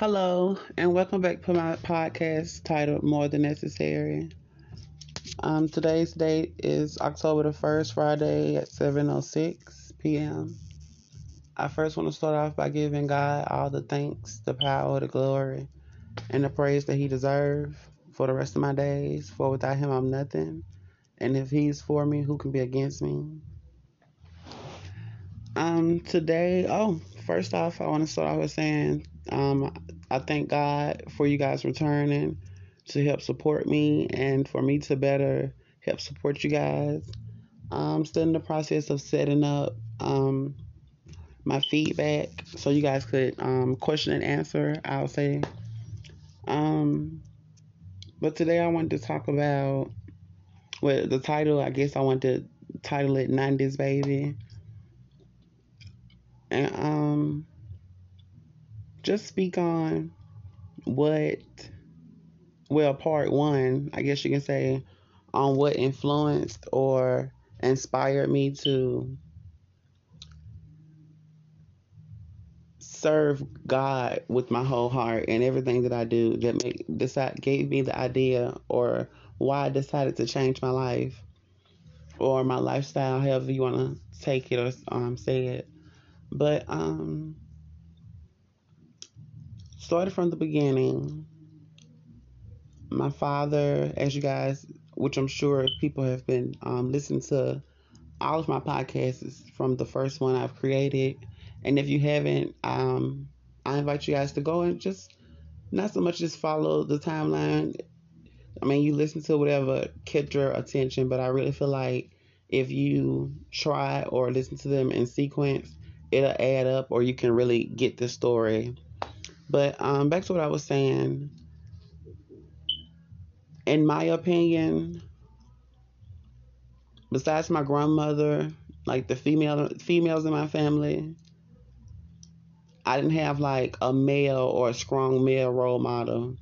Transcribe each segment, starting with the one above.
Hello, and welcome back to my podcast titled More Than Necessary. Um, today's date is October the 1st, Friday at 7.06 p.m. I first want to start off by giving God all the thanks, the power, the glory, and the praise that He deserves for the rest of my days. For without Him, I'm nothing. And if He's for me, who can be against me? Um, today, oh, first off, I want to start off with saying um, I thank God for you guys returning to help support me and for me to better help support you guys. I'm still in the process of setting up um, my feedback so you guys could um, question and answer, I'll say. Um, but today I wanted to talk about well, the title, I guess I want to title it 90s Baby. And um just speak on what, well, part one, I guess you can say, on what influenced or inspired me to serve God with my whole heart and everything that I do that make decide gave me the idea or why I decided to change my life or my lifestyle, however you want to take it or um, say it. But um, started from the beginning. My father, as you guys, which I'm sure people have been um, listening to all of my podcasts from the first one I've created. And if you haven't, um, I invite you guys to go and just not so much just follow the timeline. I mean, you listen to whatever kept your attention, but I really feel like if you try or listen to them in sequence, it'll add up or you can really get the story but um, back to what I was saying. In my opinion, besides my grandmother, like the female females in my family, I didn't have like a male or a strong male role model.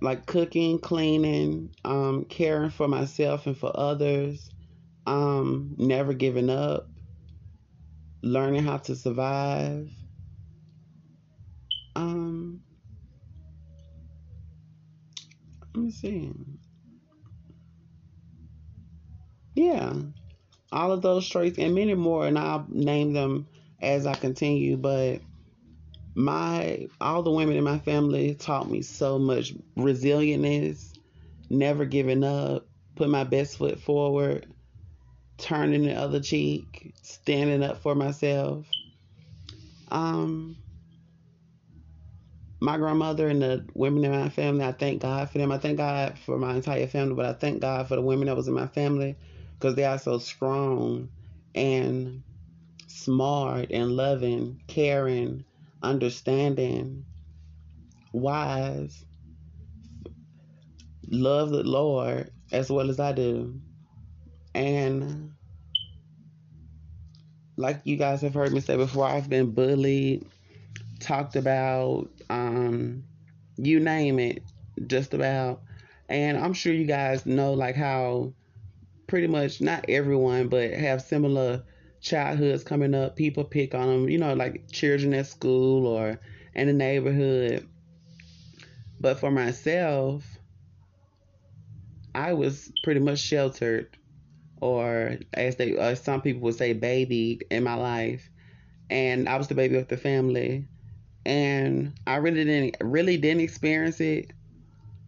Like cooking, cleaning, um, caring for myself and for others, um, never giving up, learning how to survive, um, let me see. Yeah, all of those traits and many more, and I'll name them as I continue. But my all the women in my family taught me so much resilience, never giving up, put my best foot forward, turning the other cheek, standing up for myself. Um, my grandmother and the women in my family, I thank God for them. I thank God for my entire family, but I thank God for the women that was in my family because they are so strong and smart and loving, caring, understanding, wise, love the Lord as well as I do. And like you guys have heard me say before, I've been bullied, talked about, um, you name it, just about. And I'm sure you guys know like how pretty much not everyone, but have similar childhoods coming up. People pick on them, you know, like children at school or in the neighborhood. But for myself, I was pretty much sheltered, or as they, uh, some people would say, babied in my life, and I was the baby of the family and I really didn't really didn't experience it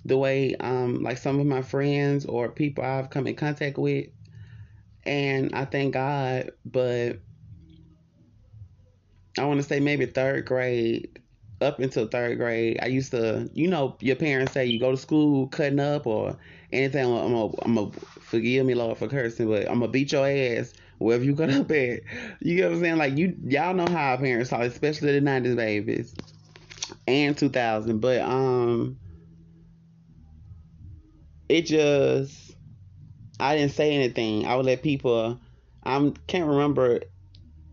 the way um like some of my friends or people I've come in contact with. And I thank God but I want to say maybe third grade up until third grade I used to you know your parents say you go to school cutting up or anything I'm gonna, I'm gonna forgive me Lord for cursing but I'm gonna beat your ass wherever you up at. You get what I'm saying? Like you, y'all know how our parents talk, especially the '90s babies and 2000. But um, it just I didn't say anything. I would let people. I can't remember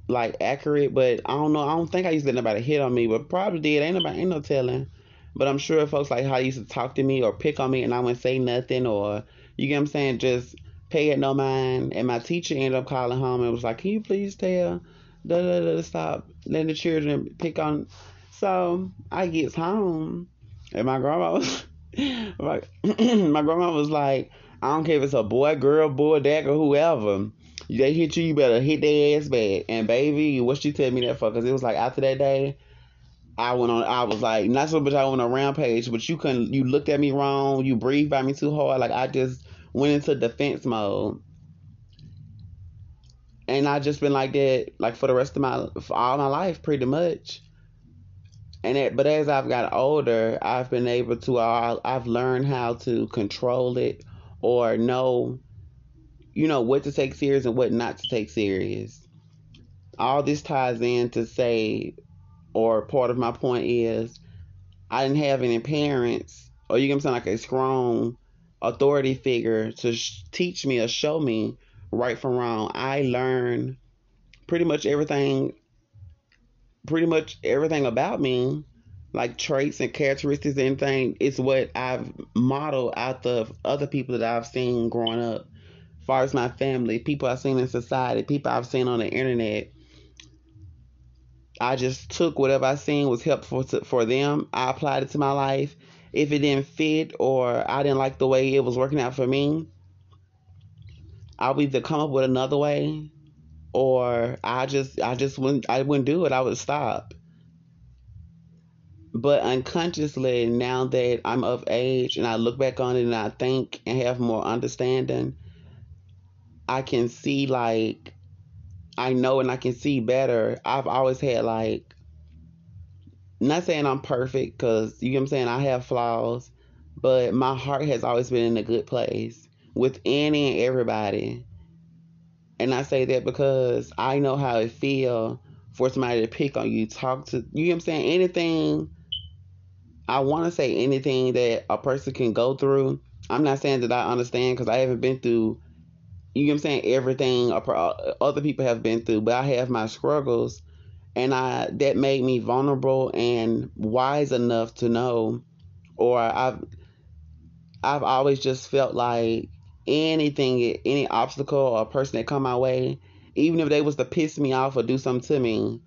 like accurate, but I don't know. I don't think I used to let nobody hit on me, but probably did. Ain't nobody, ain't no telling. But I'm sure folks like how they used to talk to me or pick on me, and I wouldn't say nothing, or you get what I'm saying, just pay it no mind. And my teacher ended up calling home and was like, Can you please tell da da da stop letting the children pick on So I gets home and my grandma was like my grandma was like, I don't care if it's a boy, girl, boy, dad, or whoever. They hit you, you better hit their ass back. And baby, what she tell me that for? Because it was like after that day, I went on. I was like, not so much I went on a rampage, but you couldn't. You looked at me wrong. You breathed by me too hard. Like I just went into defense mode, and I just been like that, like for the rest of my, for all my life, pretty much. And it, but as I've got older, I've been able to. Uh, I've learned how to control it or know, you know, what to take serious and what not to take serious. All this ties in to say or part of my point is I didn't have any parents, or you can say like a strong authority figure to sh- teach me or show me right from wrong. I learned pretty much everything, pretty much everything about me, like traits and characteristics and anything. It's what I've modeled out of other people that I've seen growing up. As far as my family, people I've seen in society, people I've seen on the internet, I just took whatever I seen was helpful to, for them. I applied it to my life. If it didn't fit or I didn't like the way it was working out for me, I'll either come up with another way or I just I just wouldn't I wouldn't do it. I would stop. But unconsciously, now that I'm of age and I look back on it and I think and have more understanding, I can see like I know and I can see better. I've always had like, not saying I'm perfect because you know what I'm saying, I have flaws, but my heart has always been in a good place with any and everybody. And I say that because I know how it feel for somebody to pick on you, talk to you know what I'm saying, anything I want to say anything that a person can go through. I'm not saying that I understand because I haven't been through you know what I'm saying, everything other people have been through, but I have my struggles and I that made me vulnerable and wise enough to know or I've I've always just felt like anything any obstacle or person that come my way, even if they was to piss me off or do something to me,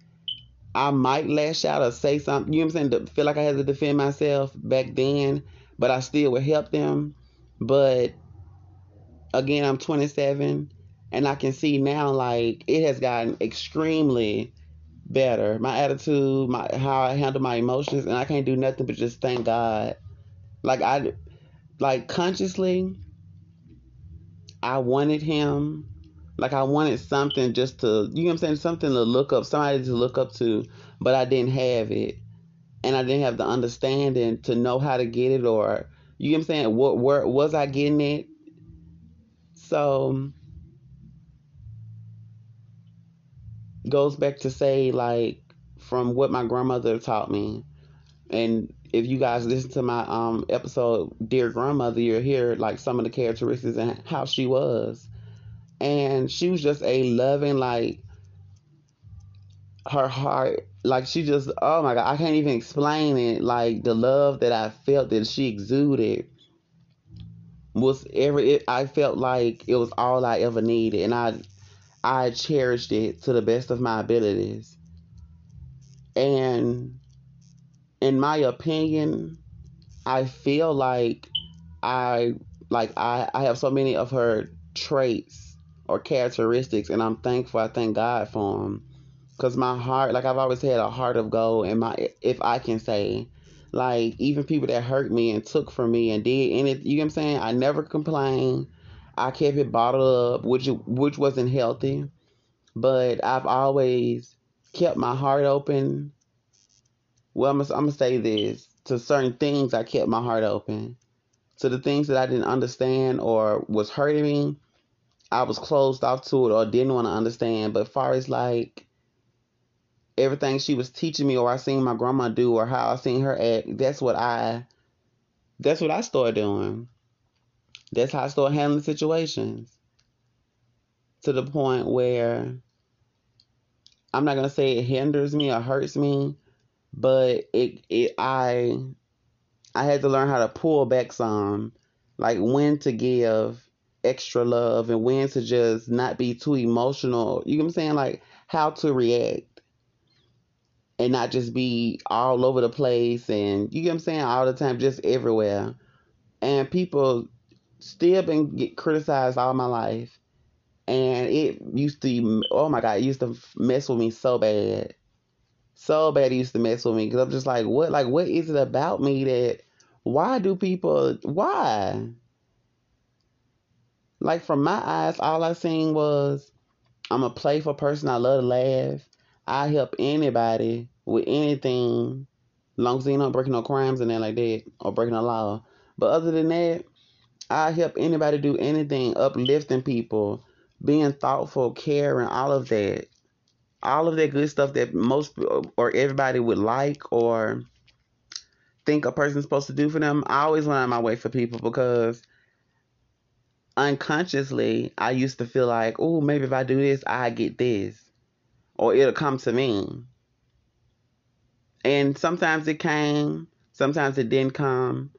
I might lash out or say something, you know what I'm saying, to feel like I had to defend myself back then, but I still would help them. But again, I'm 27 and I can see now like it has gotten extremely better. My attitude, my how I handle my emotions, and I can't do nothing but just thank God. Like I like consciously I wanted him. Like I wanted something just to you know what I'm saying, something to look up, somebody to look up to, but I didn't have it. And I didn't have the understanding to know how to get it or you know what I'm saying, what where was I getting it? So goes back to say like from what my grandmother taught me. And if you guys listen to my um episode dear grandmother you'll hear like some of the characteristics and how she was. And she was just a loving like her heart like she just oh my god i can't even explain it. Like the love that i felt that she exuded was every it, I felt like it was all I ever needed. And I I cherished it to the best of my abilities. And in my opinion, I feel like I like I, I have so many of her traits or characteristics and I'm thankful I thank God for them cuz my heart like I've always had a heart of gold and my if I can say like even people that hurt me and took from me and did anything, you know what I'm saying? I never complained. I kept it bottled up, which which wasn't healthy. But I've always kept my heart open. Well, I'm I'm gonna say this to certain things. I kept my heart open. To the things that I didn't understand or was hurting me, I was closed off to it or didn't want to understand. But far as like everything she was teaching me or I seen my grandma do or how I seen her act, that's what I that's what I started doing. That's how I started handling situations. To the point where I'm not gonna say it hinders me or hurts me, but it it I I had to learn how to pull back some, like when to give extra love and when to just not be too emotional. You know what I'm saying? Like how to react and not just be all over the place and you get what I'm saying all the time, just everywhere. And people still been get criticized all my life, and it used to oh my god, it used to mess with me so bad, so bad. It used to mess with me because I'm just like, what, like, what is it about me that? Why do people? Why? Like from my eyes, all I seen was I'm a playful person. I love to laugh. I help anybody with anything, long as they not breaking no crimes and that like that or breaking a law. But other than that, I help anybody do anything, uplifting people, being thoughtful, caring, all of that. All of that good stuff that most or everybody would like or think a person's supposed to do for them. I always of my way for people because unconsciously I used to feel like, oh, maybe if I do this, I get this. Or it'll come to me. And sometimes it came, sometimes it didn't come.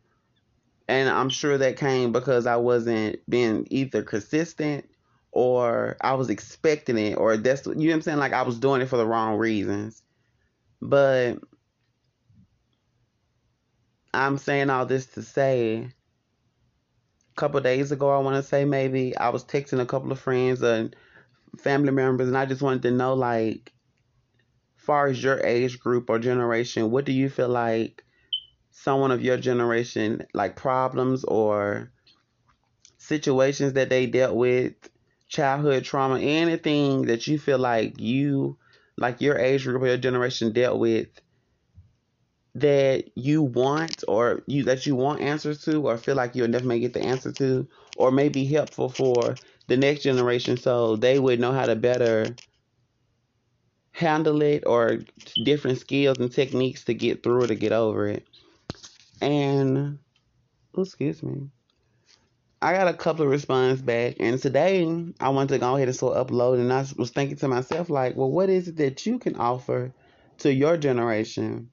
And I'm sure that came because I wasn't being either consistent or I was expecting it or that's you know what I'm saying? Like I was doing it for the wrong reasons. But I'm saying all this to say a couple days ago I want to say maybe I was texting a couple of friends and family members and I just wanted to know like far as your age group or generation, what do you feel like someone of your generation like problems or situations that they dealt with, childhood trauma, anything that you feel like you like your age group or your generation dealt with that you want or you that you want answers to or feel like you'll never get the answer to or may be helpful for the next generation so they would know how to better handle it or different skills and techniques to get through it or get over it. And oh, excuse me. I got a couple of responses back, and today I wanted to go ahead and start upload. And I was thinking to myself, like, well, what is it that you can offer to your generation?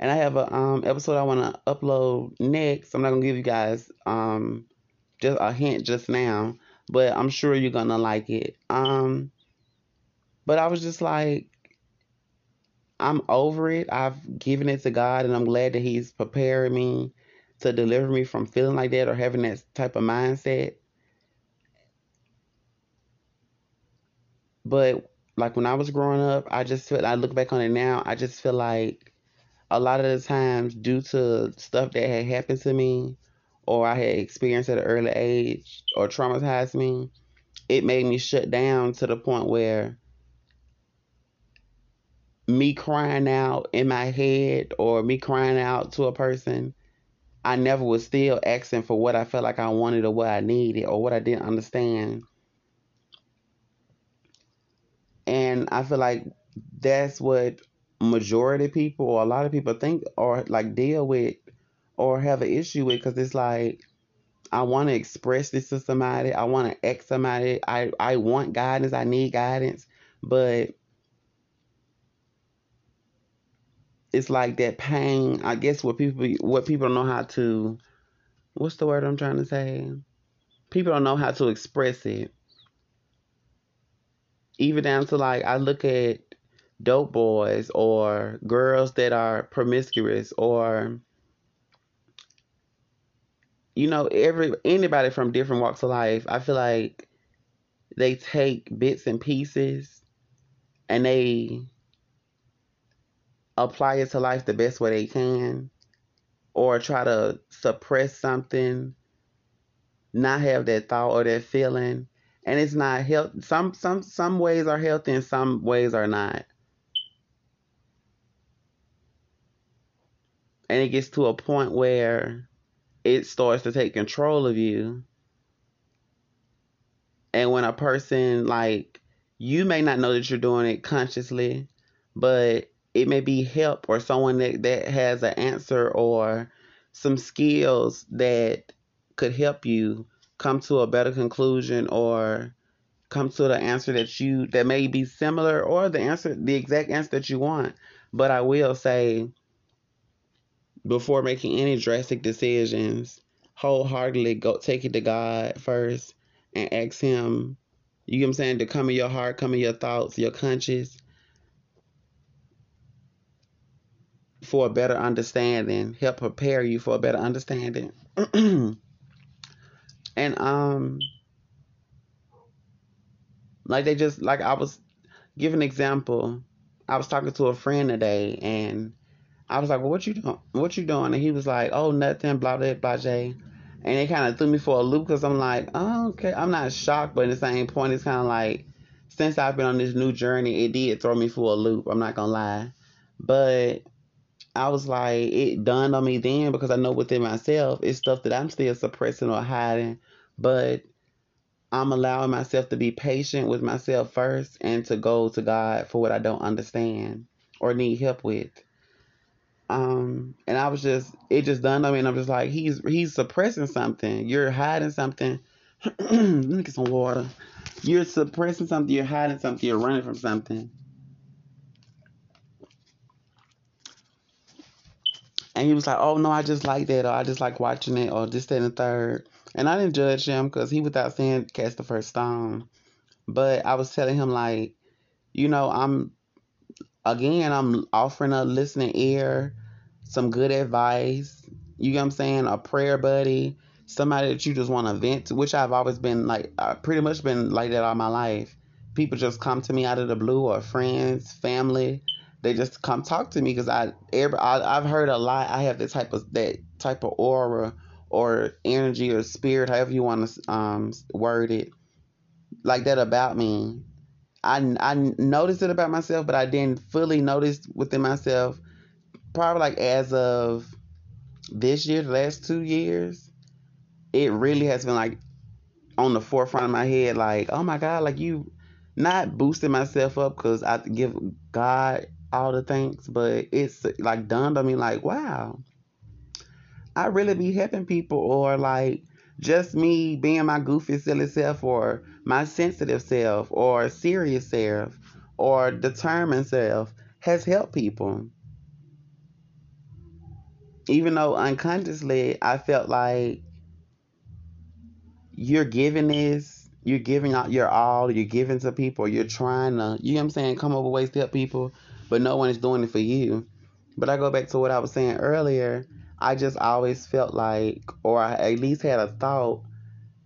And I have a um, episode I want to upload next. I'm not gonna give you guys um, just a hint just now, but I'm sure you're gonna like it. Um, but I was just like, I'm over it. I've given it to God, and I'm glad that He's preparing me to deliver me from feeling like that or having that type of mindset. But like when I was growing up, I just feel I look back on it now, I just feel like a lot of the times due to stuff that had happened to me or I had experienced at an early age or traumatized me, it made me shut down to the point where me crying out in my head or me crying out to a person, I never was still asking for what I felt like I wanted or what I needed or what I didn't understand. And I feel like that's what majority people or a lot of people think or like deal with or have an issue with because it's like I want to express this to somebody. I want to ask somebody. I, I want guidance. I need guidance. But it's like that pain. I guess what people what people don't know how to what's the word I'm trying to say? People don't know how to express it. Even down to like I look at dope boys or girls that are promiscuous or you know every anybody from different walks of life i feel like they take bits and pieces and they apply it to life the best way they can or try to suppress something not have that thought or that feeling. And it's not health some some some ways are healthy and some ways are not. And it gets to a point where it starts to take control of you. And when a person like you may not know that you're doing it consciously but it may be help or someone that, that has an answer or some skills that could help you come to a better conclusion or come to the answer that you that may be similar or the answer the exact answer that you want. But i will say before making any drastic decisions wholeheartedly go take it to god first and ask him you know what i'm saying to come in your heart come in your thoughts your conscience for a better understanding, help prepare you for a better understanding. and um like they just like I was give an example. I was talking to a friend today and I was like, Well what you doing what you doing? And he was like, Oh nothing, blah blah blah Jay. And it kind of threw me for a loop because I'm like, oh, okay, I'm not shocked, but at the same point, it's kind of like, since I've been on this new journey, it did throw me for a loop. I'm not gonna lie, but I was like, it dawned on me then because I know within myself it's stuff that I'm still suppressing or hiding, but I'm allowing myself to be patient with myself first and to go to God for what I don't understand or need help with. Um, and I was just, it just dawned on me, and I'm just like, he's he's suppressing something. You're hiding something. Let me get some water. You're suppressing something. You're hiding something. You're running from something. And he was like, "Oh no, I just like that, or I just like watching it, or this, that, and the third. And I didn't judge him because he, without saying, cast the first stone. But I was telling him like, you know, I'm again, I'm offering a listening ear, some good advice. You know what I'm saying? A prayer buddy, somebody that you just want to vent to, which I've always been like, I pretty much been like that all my life. People just come to me out of the blue, or friends, family. They just come talk to me because I, I, I've heard a lot. I have this type of that type of aura or energy or spirit, however you want to um, word it, like that about me. I, I noticed it about myself, but I didn't fully notice within myself. Probably like as of this year, the last two years, it really has been like on the forefront of my head. Like, oh my God, like you, not boosting myself up because I give God all the things, but it's like dawned on me like, wow, I really be helping people, or like just me being my goofy, silly self, or my sensitive self, or serious self, or determined self has helped people. Even though unconsciously I felt like you're giving this, you're giving out your all, you're giving to people, you're trying to, you know what I'm saying, come up with ways to help people, but no one is doing it for you. But I go back to what I was saying earlier. I just always felt like, or I at least had a thought,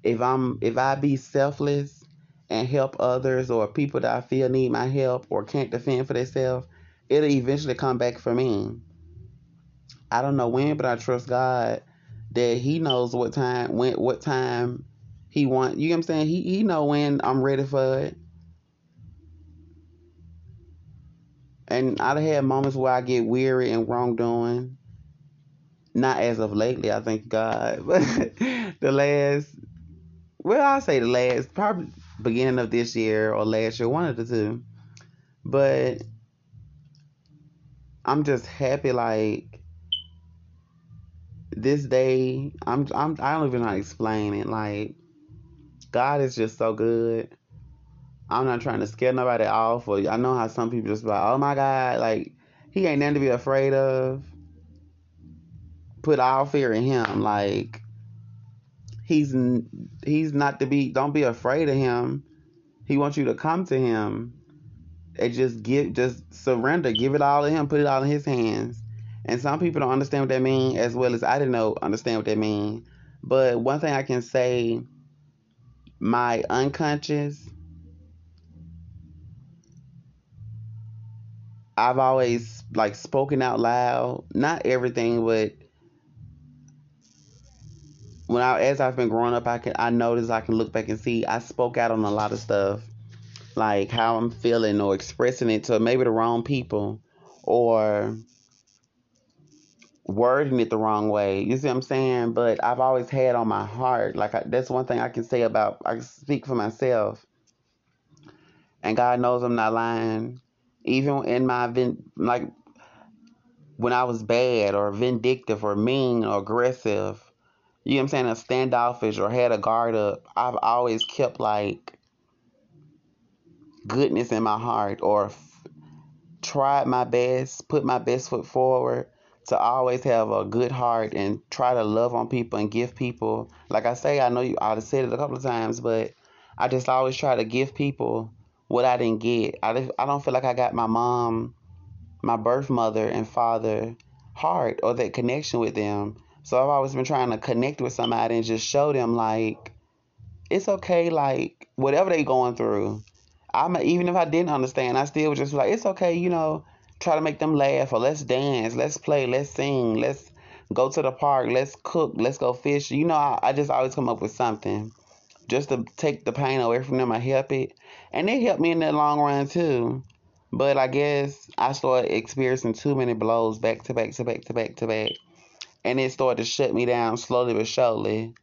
if I'm if I be selfless and help others or people that I feel need my help or can't defend for themselves, it'll eventually come back for me. I don't know when, but I trust God that He knows what time when what time He want. You know what I'm saying? He He know when I'm ready for it. And I've had moments where I get weary and wrongdoing not as of lately, I thank God, but the last, well, I'll say the last, probably beginning of this year or last year, one of the two. But I'm just happy, like this day. I'm, I'm, I don't even know how to explain it. Like God is just so good. I'm not trying to scare nobody off, or I know how some people just like, oh my God, like He ain't nothing to be afraid of put all fear in him. Like he's he's not to be. Don't be afraid of him. He wants you to come to him and just give, just surrender, give it all to him, put it all in his hands. And some people don't understand what that means, as well as I didn't know understand what that means. But one thing I can say, my unconscious, I've always like spoken out loud. Not everything, but when I as I've been growing up, I can I notice I can look back and see I spoke out on a lot of stuff, like how I'm feeling or expressing it to maybe the wrong people, or wording it the wrong way. You see what I'm saying? But I've always had on my heart, like I, that's one thing I can say about I can speak for myself, and God knows I'm not lying. Even in my like when I was bad or vindictive or mean or aggressive you know what I'm saying, a standoffish or had a guard up, I've always kept like goodness in my heart or f- tried my best, put my best foot forward to always have a good heart and try to love on people and give people. Like I say, I know you, I've said it a couple of times, but I just always try to give people what I didn't get. I, I don't feel like I got my mom, my birth mother and father heart or that connection with them. So I've always been trying to connect with somebody and just show them like it's okay, like whatever they going through. I'm even if I didn't understand, I still was just like it's okay, you know. Try to make them laugh or let's dance, let's play, let's sing, let's go to the park, let's cook, let's go fish. You know, I, I just always come up with something just to take the pain away from them. I help it, and it helped me in the long run too. But I guess I started experiencing too many blows back to back to back to back to back. And it started to shut me down slowly but surely.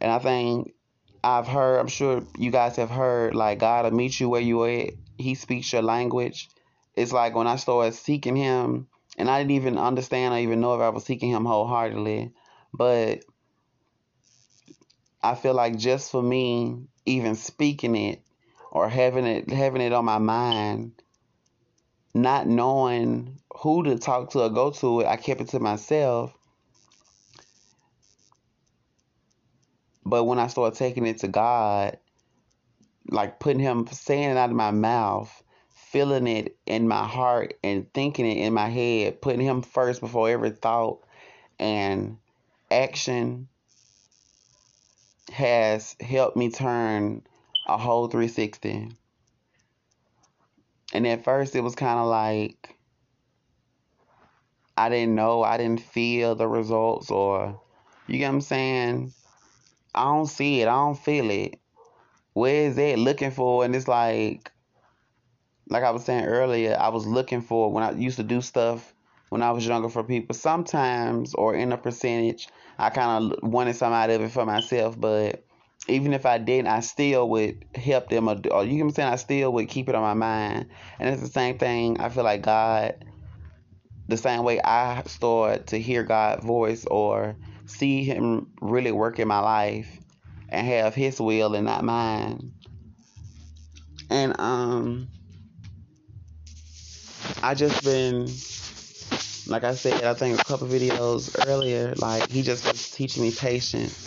And I think I've heard, I'm sure you guys have heard, like God will meet you where you at. He speaks your language. It's like when I started seeking Him, and I didn't even understand or even know if I was seeking Him wholeheartedly. But I feel like just for me, even speaking it, or having it having it on my mind, not knowing who to talk to or go to it, I kept it to myself. But when I started taking it to God, like putting him saying it out of my mouth, feeling it in my heart and thinking it in my head, putting him first before every thought and action has helped me turn a whole 360. And at first, it was kind of like I didn't know, I didn't feel the results, or you get what I'm saying? I don't see it, I don't feel it. Where is it looking for? And it's like, like I was saying earlier, I was looking for when I used to do stuff when I was younger for people. Sometimes, or in a percentage, I kind of wanted some out of it for myself, but even if I didn't, I still would help them, or, or you I'm saying? I still would keep it on my mind. And it's the same thing. I feel like God, the same way I start to hear God's voice or see Him really work in my life and have His will and not mine. And um, I just been, like I said, I think a couple videos earlier, like He just was teaching me patience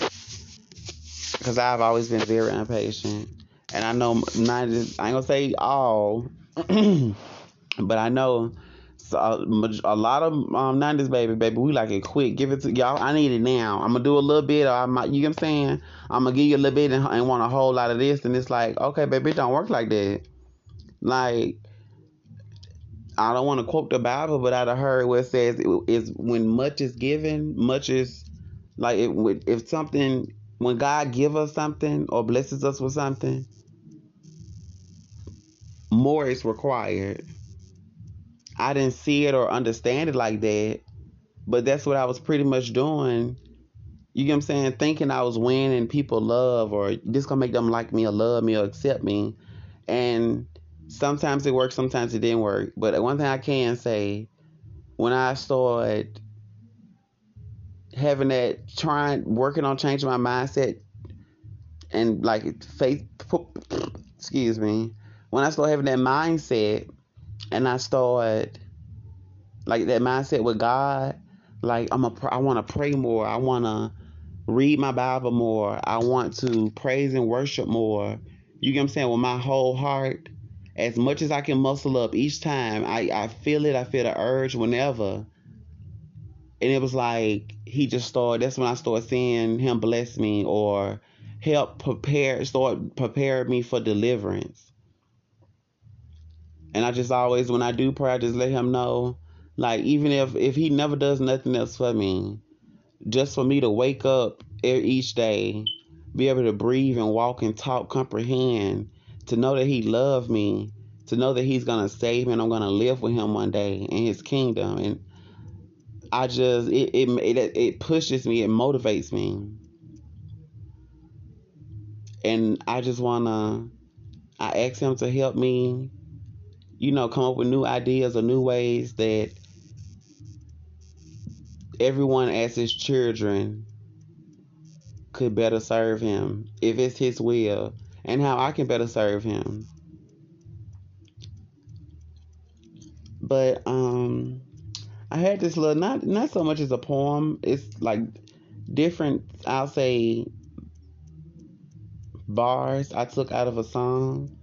because I've always been very impatient, and I know not. I ain't gonna say all, but I know a, a lot of um, 90s baby, baby, we like it quick. Give it to y'all. I need it now. I'm gonna do a little bit, or I might, you know what I'm saying? I'm gonna give you a little bit and, and want a whole lot of this, and it's like, okay, baby, it don't work like that. Like, I don't want to quote the Bible, but I've heard where it says is when much is given, much is like it, if something when God give us something or blesses us with something, more is required. I didn't see it or understand it like that, but that's what I was pretty much doing. You get what I'm saying? Thinking I was winning people love or this gonna make them like me or love me or accept me. And sometimes it worked, sometimes it didn't work. But one thing I can say, when I started having that trying working on changing my mindset and like faith excuse me when i started having that mindset and i started like that mindset with god like i'm a i want to pray more. I want to read my bible more. I want to praise and worship more. You get what i'm saying? With my whole heart as much as i can muscle up each time i i feel it i feel the urge whenever and it was like he just started that's when I started seeing him bless me or help prepare start prepare me for deliverance. And I just always when I do pray I just let him know like even if if he never does nothing else for me, just for me to wake up each day, be able to breathe and walk and talk, comprehend, to know that he loved me, to know that he's gonna save me and I'm gonna live with him one day in his kingdom. And I just it, it it it pushes me, it motivates me, and I just wanna I ask him to help me, you know, come up with new ideas or new ways that everyone as his children could better serve him. If it's his will and how I can better serve him. But um I had this little not not so much as a poem. It's like different. I'll say bars I took out of a song.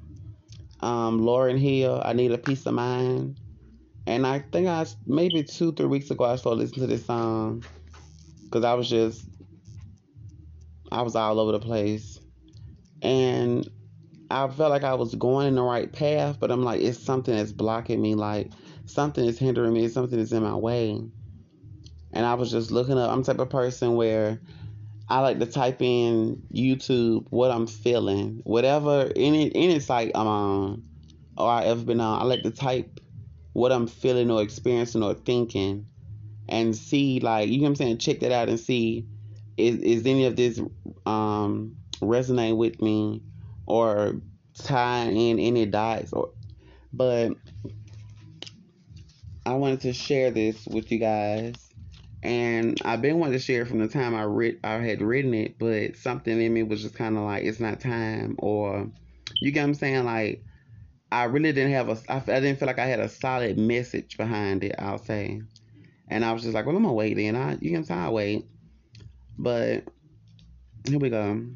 Um, Lauryn Hill, I need a peace of mind. And I think I maybe two, three weeks ago I started listening to this song because I was just I was all over the place, and I felt like I was going in the right path, but I'm like it's something that's blocking me, like something is hindering me, something is in my way. And I was just looking up. I'm type of person where I like to type in YouTube what I'm feeling, whatever any any site I'm on or I ever been on. I like to type what I'm feeling or experiencing or thinking, and see like you know what I'm saying. Check that out and see is is any of this um resonate with me or tie in any dots or but I wanted to share this with you guys and I've been wanting to share it from the time I read I had written it, but something in me was just kind of like it's not time, or you get what I'm saying? Like I really didn't have a I, I didn't feel like I had a solid message behind it. I'll say, and I was just like, well, I'm gonna wait then. I you can say wait, but here we go.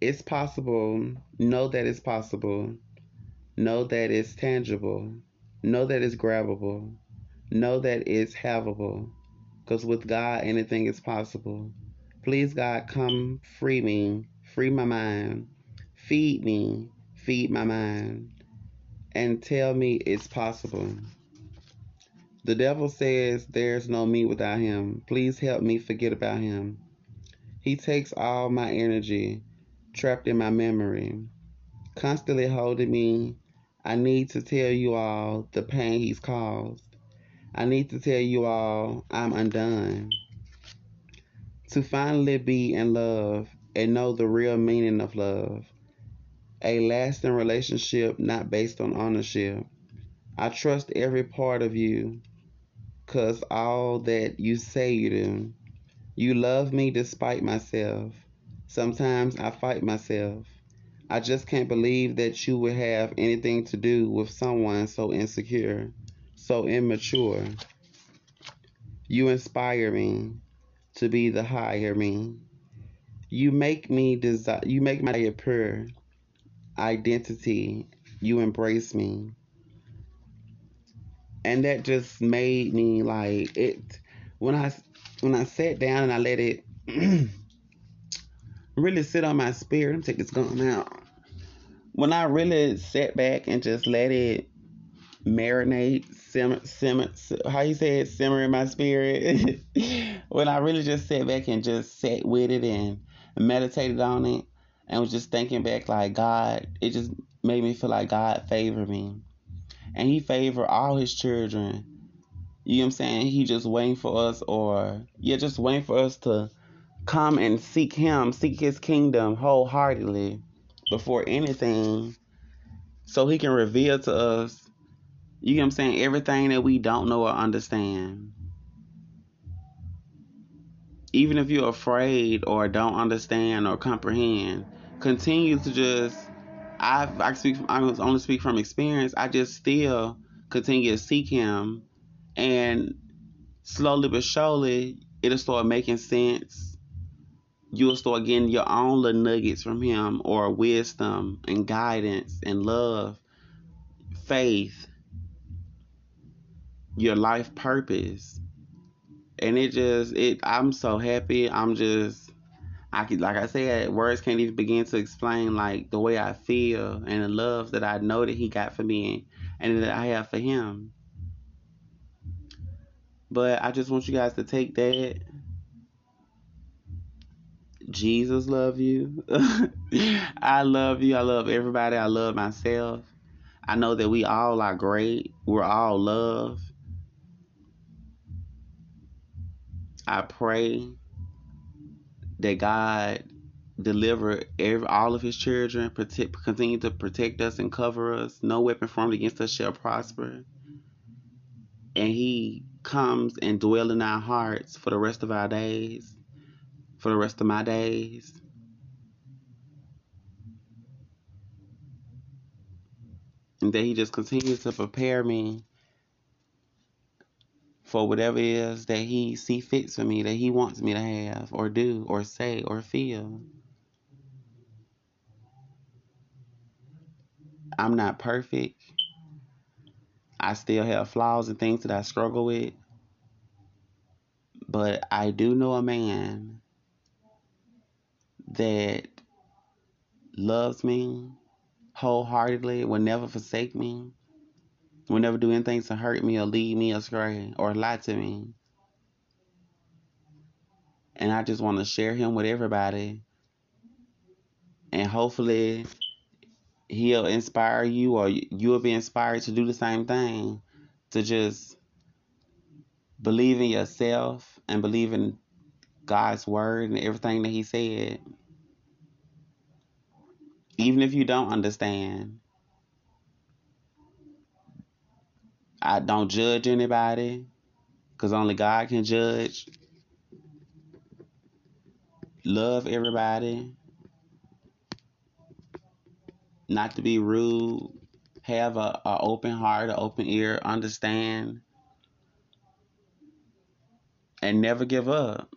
It's possible. Know that it's possible. Know that it's tangible. Know that it's grabbable Know that it's havable. Because with God, anything is possible. Please, God, come free me, free my mind, feed me, feed my mind, and tell me it's possible. The devil says there's no me without him. Please help me forget about him. He takes all my energy, trapped in my memory, constantly holding me. I need to tell you all the pain he's caused. I need to tell you all I'm undone. To finally be in love and know the real meaning of love. A lasting relationship not based on ownership. I trust every part of you because all that you say you do. You love me despite myself. Sometimes I fight myself. I just can't believe that you would have anything to do with someone so insecure so immature. You inspire me to be the higher me. You make me desire. You make my pure identity. You embrace me, and that just made me like it. When I when I sat down and I let it really sit on my spirit. I'm take this gun out. When I really sat back and just let it marinate, simmer, simmer, how you say it, simmer in my spirit. when I really just sat back and just sat with it and meditated on it and was just thinking back like God, it just made me feel like God favored me. And he favored all his children. You know what I'm saying? He just waiting for us or yeah, just waiting for us to come and seek him, seek his kingdom wholeheartedly before anything so he can reveal to us you know what I'm saying? Everything that we don't know or understand. Even if you're afraid or don't understand or comprehend, continue to just I I speak I only speak from experience. I just still continue to seek him and slowly but surely it'll start making sense. You'll start getting your own little nuggets from him or wisdom and guidance and love, faith your life purpose. And it just it I'm so happy. I'm just I could like I said, words can't even begin to explain like the way I feel and the love that I know that he got for me and that I have for him. But I just want you guys to take that. Jesus love you. I love you. I love everybody. I love myself. I know that we all are great. We're all love. I pray that God deliver every, all of his children, protect, continue to protect us and cover us. No weapon formed against us shall prosper. And he comes and dwell in our hearts for the rest of our days, for the rest of my days. And that he just continues to prepare me for whatever it is that he see fits for me, that he wants me to have or do or say or feel. I'm not perfect. I still have flaws and things that I struggle with. But I do know a man that loves me wholeheartedly, will never forsake me, will never do anything to hurt me or lead me astray or lie to me. And I just want to share him with everybody. And hopefully he'll inspire you or you'll be inspired to do the same thing. To just believe in yourself and believe in God's word and everything that he said. Even if you don't understand. I don't judge anybody because only God can judge. Love everybody. Not to be rude. Have a, open heart, an open ear, understand. And never give up.